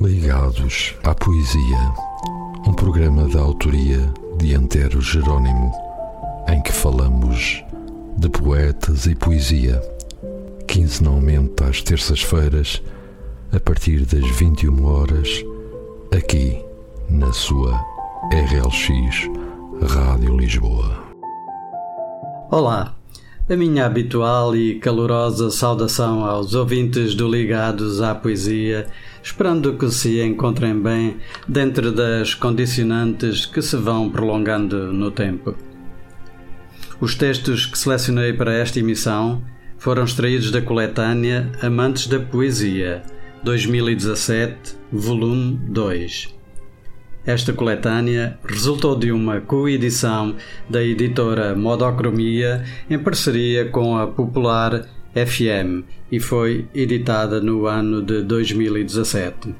Ligados à Poesia, um programa da autoria de Antero Jerónimo, em que falamos de poetas e poesia, quinzenalmente às terças-feiras, a partir das 21 horas, aqui na sua RLX Rádio Lisboa. Olá, a minha habitual e calorosa saudação aos ouvintes do Ligados à Poesia, esperando que se encontrem bem dentro das condicionantes que se vão prolongando no tempo. Os textos que selecionei para esta emissão foram extraídos da coletânea Amantes da Poesia, 2017, volume 2. Esta coletânea resultou de uma coedição da editora Modocromia em parceria com a Popular FM e foi editada no ano de 2017.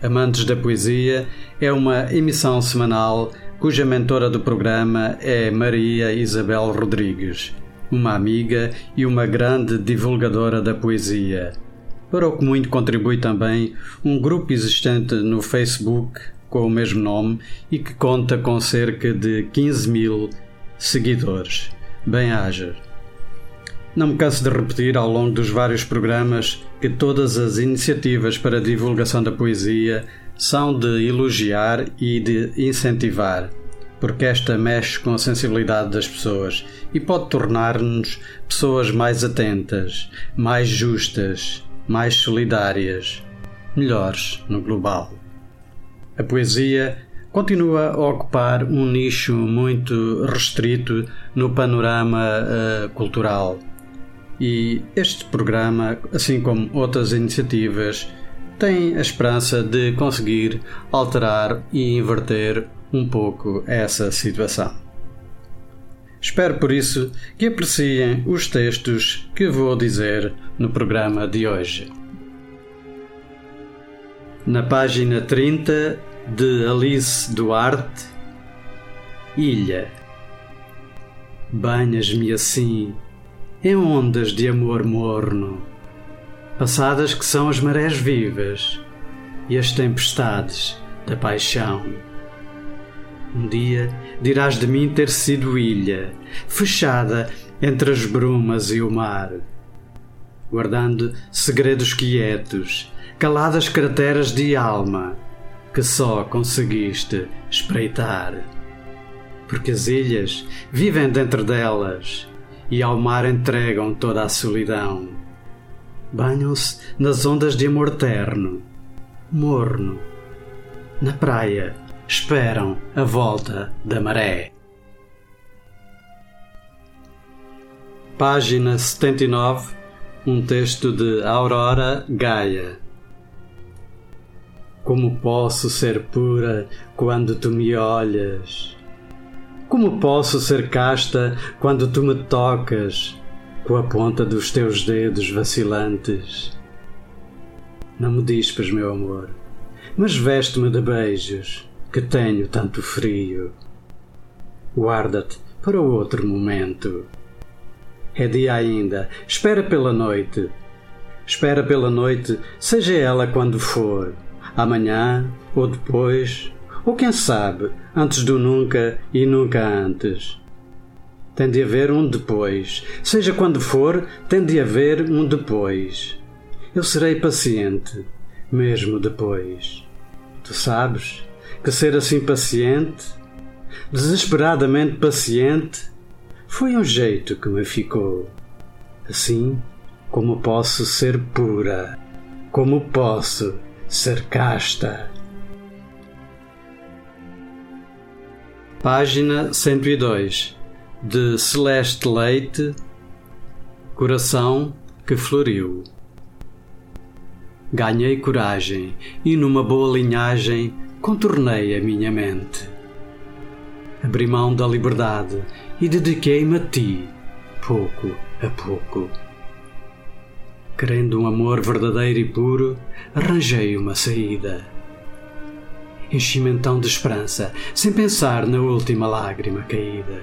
Amantes da Poesia é uma emissão semanal cuja mentora do programa é Maria Isabel Rodrigues, uma amiga e uma grande divulgadora da poesia. Para o que muito contribui também um grupo existente no Facebook com o mesmo nome e que conta com cerca de 15 mil seguidores. Bem-haja! Não me canso de repetir ao longo dos vários programas que todas as iniciativas para a divulgação da poesia são de elogiar e de incentivar, porque esta mexe com a sensibilidade das pessoas e pode tornar-nos pessoas mais atentas, mais justas, mais solidárias, melhores no global. A poesia continua a ocupar um nicho muito restrito no panorama uh, cultural. E este programa, assim como outras iniciativas, tem a esperança de conseguir alterar e inverter um pouco essa situação. Espero por isso que apreciem os textos que vou dizer no programa de hoje. Na página 30 de Alice Duarte, Ilha. Banhas-me assim, em ondas de amor morno, passadas que são as marés vivas e as tempestades da paixão. Um dia dirás de mim ter sido ilha, fechada entre as brumas e o mar, guardando segredos quietos, caladas crateras de alma que só conseguiste espreitar. Porque as ilhas vivem dentro delas e ao mar entregam toda a solidão. Banham-se nas ondas de amor terno, morno. Na praia esperam a volta da maré. Página 79, um texto de Aurora Gaia. Como posso ser pura quando tu me olhas? Como posso ser casta quando tu me tocas com a ponta dos teus dedos vacilantes? Não me dispes, meu amor, mas veste-me de beijos, que tenho tanto frio. Guarda-te para outro momento. É dia ainda, espera pela noite. Espera pela noite, seja ela quando for amanhã ou depois, ou quem sabe, antes do nunca e nunca antes. Tem de haver um depois. Seja quando for, tem de haver um depois. Eu serei paciente, mesmo depois. Tu sabes que ser assim paciente, desesperadamente paciente, foi um jeito que me ficou. Assim como posso ser pura, como posso Sarcasta. Página 102 de Celeste Leite Coração que floriu. Ganhei coragem e, numa boa linhagem, contornei a minha mente. Abri mão da liberdade e dediquei-me a ti, pouco a pouco. Querendo um amor verdadeiro e puro, arranjei uma saída. Enchi-me então de esperança, sem pensar na última lágrima caída.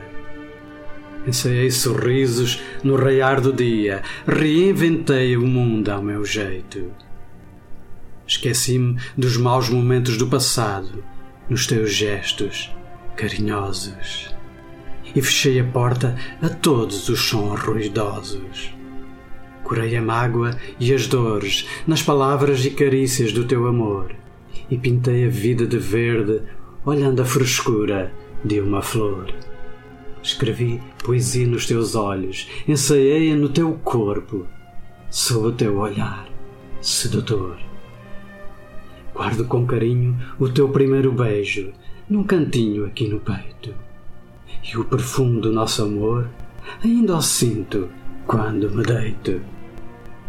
Ensaiei sorrisos no raiar do dia, reinventei o mundo ao meu jeito. Esqueci-me dos maus momentos do passado, nos teus gestos carinhosos. E fechei a porta a todos os sons ruidosos. Curei a mágoa e as dores nas palavras e carícias do teu amor. E pintei a vida de verde, olhando a frescura de uma flor. Escrevi poesia nos teus olhos, ensaiei-a no teu corpo, sob o teu olhar sedutor. Guardo com carinho o teu primeiro beijo num cantinho aqui no peito. E o perfume do nosso amor ainda o sinto quando me deito.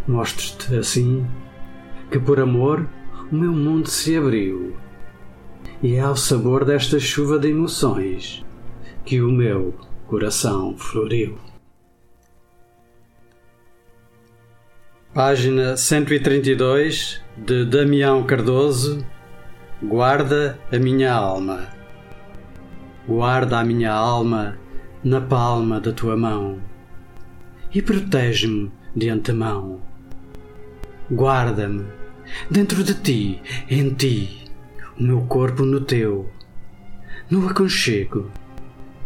Mostro-te assim que por amor o meu mundo se abriu. E é ao sabor desta chuva de emoções que o meu coração floriu. Página 132 de Damião Cardoso Guarda a minha alma. Guarda a minha alma na palma da tua mão e protege-me de antemão. Guarda-me dentro de ti, em ti, o meu corpo no teu, no aconchego,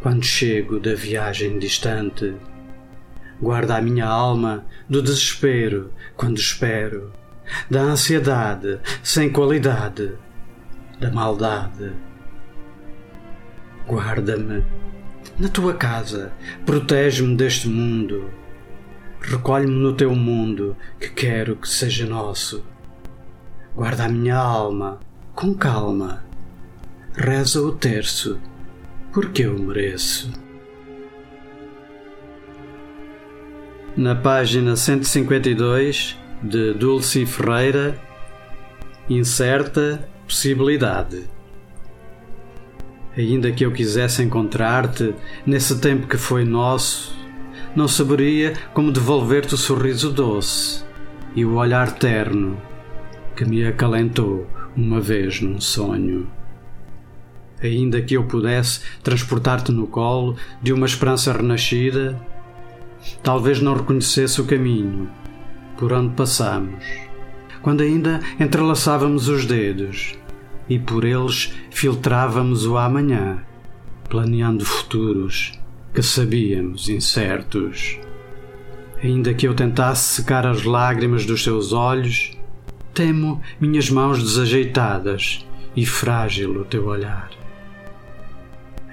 quando chego da viagem distante Guarda a minha alma do desespero quando espero, da ansiedade sem qualidade, da maldade. Guarda-me na tua casa, protege-me deste mundo. Recolhe-me no teu mundo que quero que seja nosso. Guarda a minha alma com calma. Reza o terço, porque eu mereço. na página 152 de Dulce Ferreira, incerta possibilidade. Ainda que eu quisesse encontrar-te nesse tempo que foi nosso, não saberia como devolver-te o sorriso doce e o olhar terno que me acalentou uma vez num sonho. Ainda que eu pudesse transportar-te no colo de uma esperança renascida, Talvez não reconhecesse o caminho por onde passamos, quando ainda entrelaçávamos os dedos e por eles filtrávamos o amanhã, planeando futuros que sabíamos incertos. Ainda que eu tentasse secar as lágrimas dos seus olhos, temo minhas mãos desajeitadas e frágil o teu olhar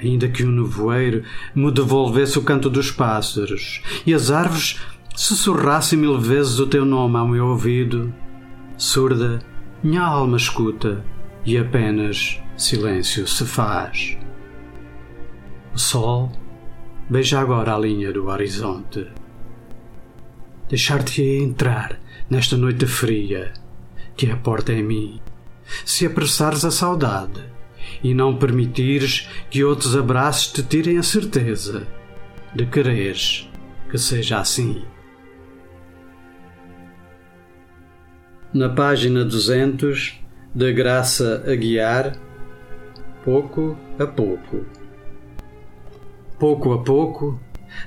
ainda que o nevoeiro me devolvesse o canto dos pássaros e as árvores sussurrassem mil vezes o teu nome ao meu ouvido, surda, minha alma escuta e apenas silêncio se faz. O sol beija agora a linha do horizonte. Deixar-te entrar nesta noite fria, que a porta é mim, se apressares a saudade e não permitires que outros abraços te tirem a certeza de quereres que seja assim. Na página 200 da Graça a Guiar, pouco a pouco. Pouco a pouco,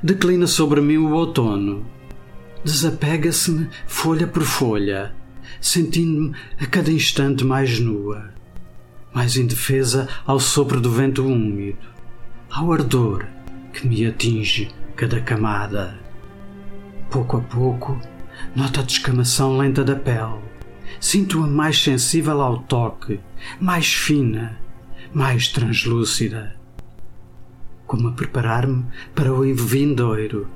declina sobre mim o outono. Desapega-se-me folha por folha, sentindo-me a cada instante mais nua mais indefesa ao sopro do vento úmido, ao ardor que me atinge cada camada. Pouco a pouco, noto a descamação lenta da pele. Sinto-a mais sensível ao toque, mais fina, mais translúcida. Como a preparar-me para o vindoiro,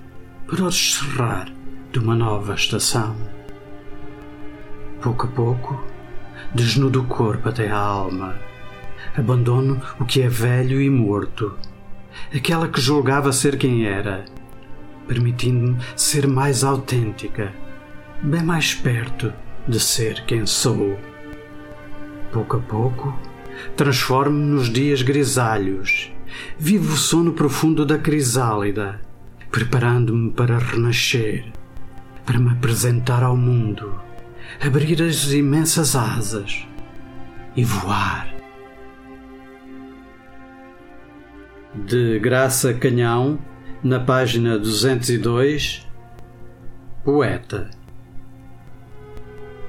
para o descerrar de uma nova estação. Pouco a pouco, desnudo o corpo até a alma. Abandono o que é velho e morto, aquela que julgava ser quem era, permitindo-me ser mais autêntica, bem mais perto de ser quem sou. Pouco a pouco, transformo-me nos dias grisalhos, vivo o sono profundo da crisálida, preparando-me para renascer, para me apresentar ao mundo abrir as imensas asas e voar. De Graça Canhão, na página 202, Poeta.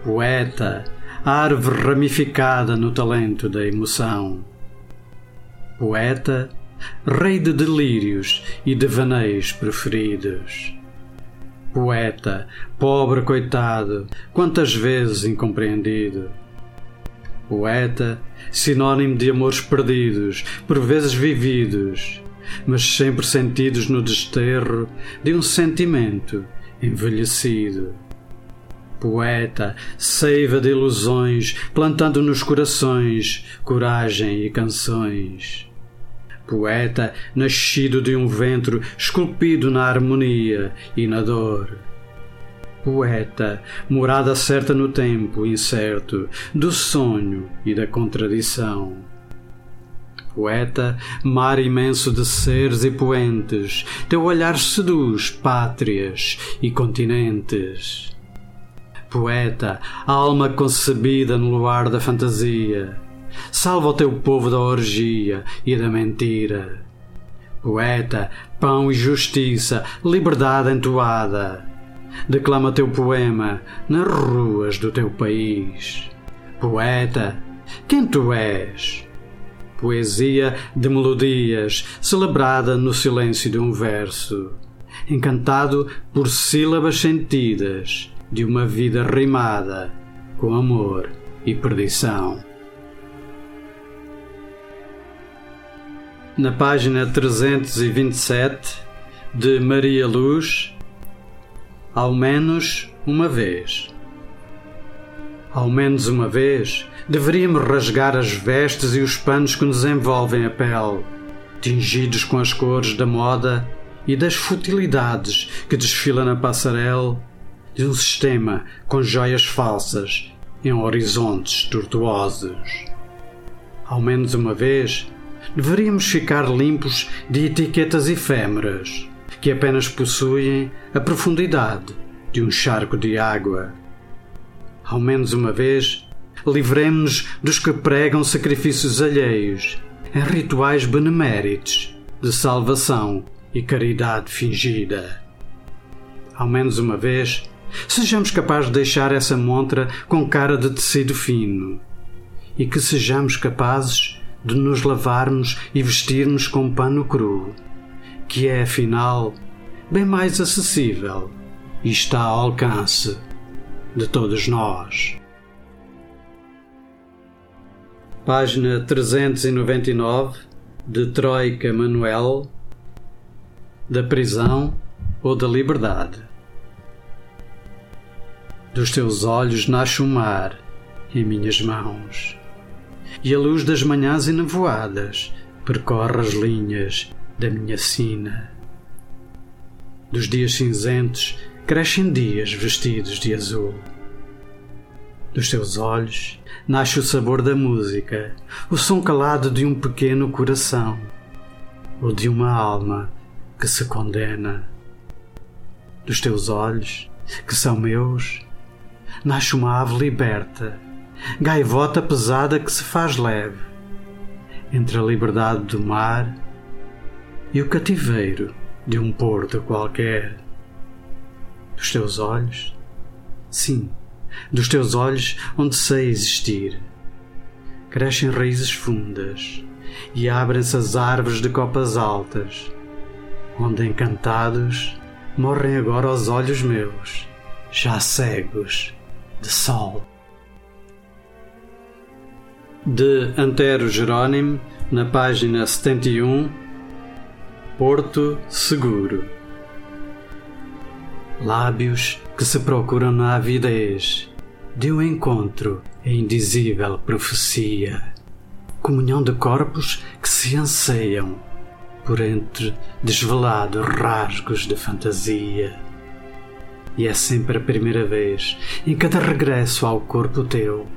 Poeta, árvore ramificada no talento da emoção. Poeta, rei de delírios e devaneios preferidos. Poeta, pobre coitado, quantas vezes incompreendido. Poeta, sinônimo de amores perdidos, por vezes vividos, mas sempre sentidos no desterro de um sentimento envelhecido. Poeta, seiva de ilusões, plantando nos corações coragem e canções. Poeta, nascido de um ventre esculpido na harmonia e na dor. Poeta, morada certa no tempo incerto do sonho e da contradição poeta, mar imenso de seres e poentes, teu olhar seduz pátrias e continentes. Poeta, alma concebida no luar da fantasia, salva o teu povo da orgia e da mentira. Poeta, pão e justiça, liberdade entoada, declama teu poema nas ruas do teu país. Poeta, quem tu és? poesia de melodias, celebrada no silêncio de um verso, encantado por sílabas sentidas de uma vida rimada com amor e perdição. Na página 327 de Maria Luz, ao menos uma vez. Ao menos uma vez deveríamos rasgar as vestes e os panos que nos envolvem a pele, tingidos com as cores da moda e das futilidades que desfila na passarela de um sistema com joias falsas em horizontes tortuosos. Ao menos uma vez, deveríamos ficar limpos de etiquetas efêmeras que apenas possuem a profundidade de um charco de água. Ao menos uma vez, livremos-nos dos que pregam sacrifícios alheios em rituais beneméritos de salvação e caridade fingida. Ao menos uma vez, sejamos capazes de deixar essa montra com cara de tecido fino e que sejamos capazes de nos lavarmos e vestirmos com pano cru, que é afinal bem mais acessível e está ao alcance de todos nós página 399, de Troika Manuel, da prisão ou da liberdade. Dos teus olhos nasce o mar em minhas mãos, e a luz das manhãs enevoadas percorre as linhas da minha sina. Dos dias cinzentos crescem dias vestidos de azul. Dos teus olhos nasce o sabor da música, o som calado de um pequeno coração ou de uma alma que se condena. Dos teus olhos, que são meus, nasce uma ave liberta, gaivota pesada que se faz leve entre a liberdade do mar e o cativeiro de um porto qualquer. Dos teus olhos, sim dos teus olhos onde sei existir. Crescem raízes fundas e abrem-se as árvores de copas altas, onde encantados morrem agora os olhos meus, já cegos de sol. De Antero Jerônimo, na página 71, Porto Seguro. Lábios que se procuram na avidez de um encontro em indizível profecia, comunhão de corpos que se anseiam por entre desvelados rasgos de fantasia. E é sempre a primeira vez em cada regresso ao corpo teu,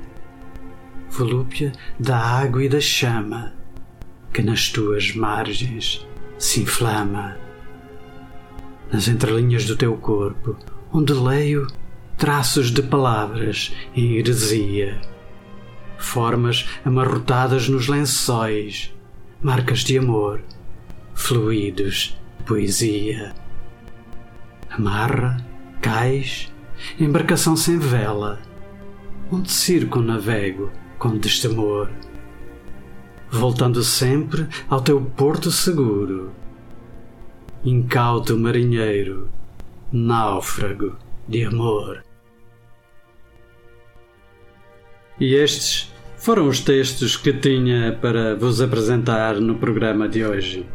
volúpia da água e da chama que nas tuas margens se inflama. Nas entrelinhas do teu corpo, onde leio traços de palavras em heresia, formas amarrotadas nos lençóis, marcas de amor, fluidos poesia. Amarra, cais, embarcação sem vela, onde circunnavego com destemor, voltando sempre ao teu porto seguro. Incauto marinheiro, náufrago de amor. E estes foram os textos que tinha para vos apresentar no programa de hoje.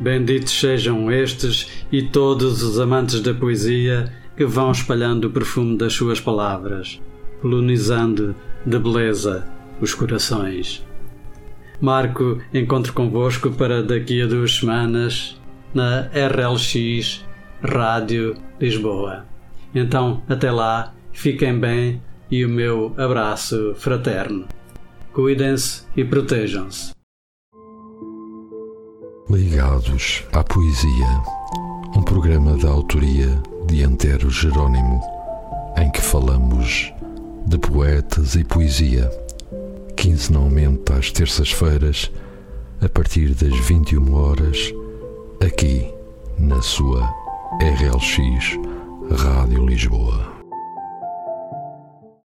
Benditos sejam estes e todos os amantes da poesia que vão espalhando o perfume das suas palavras, colonizando de beleza os corações. Marco encontro convosco para daqui a duas semanas na RLX Rádio Lisboa. Então, até lá, fiquem bem e o meu abraço fraterno. Cuidem-se e protejam-se. Ligados à Poesia, um programa da autoria de Antero Jerónimo, em que falamos de poetas e poesia, quinzenalmente às terças-feiras, a partir das 21 horas, aqui na sua RLX Rádio Lisboa.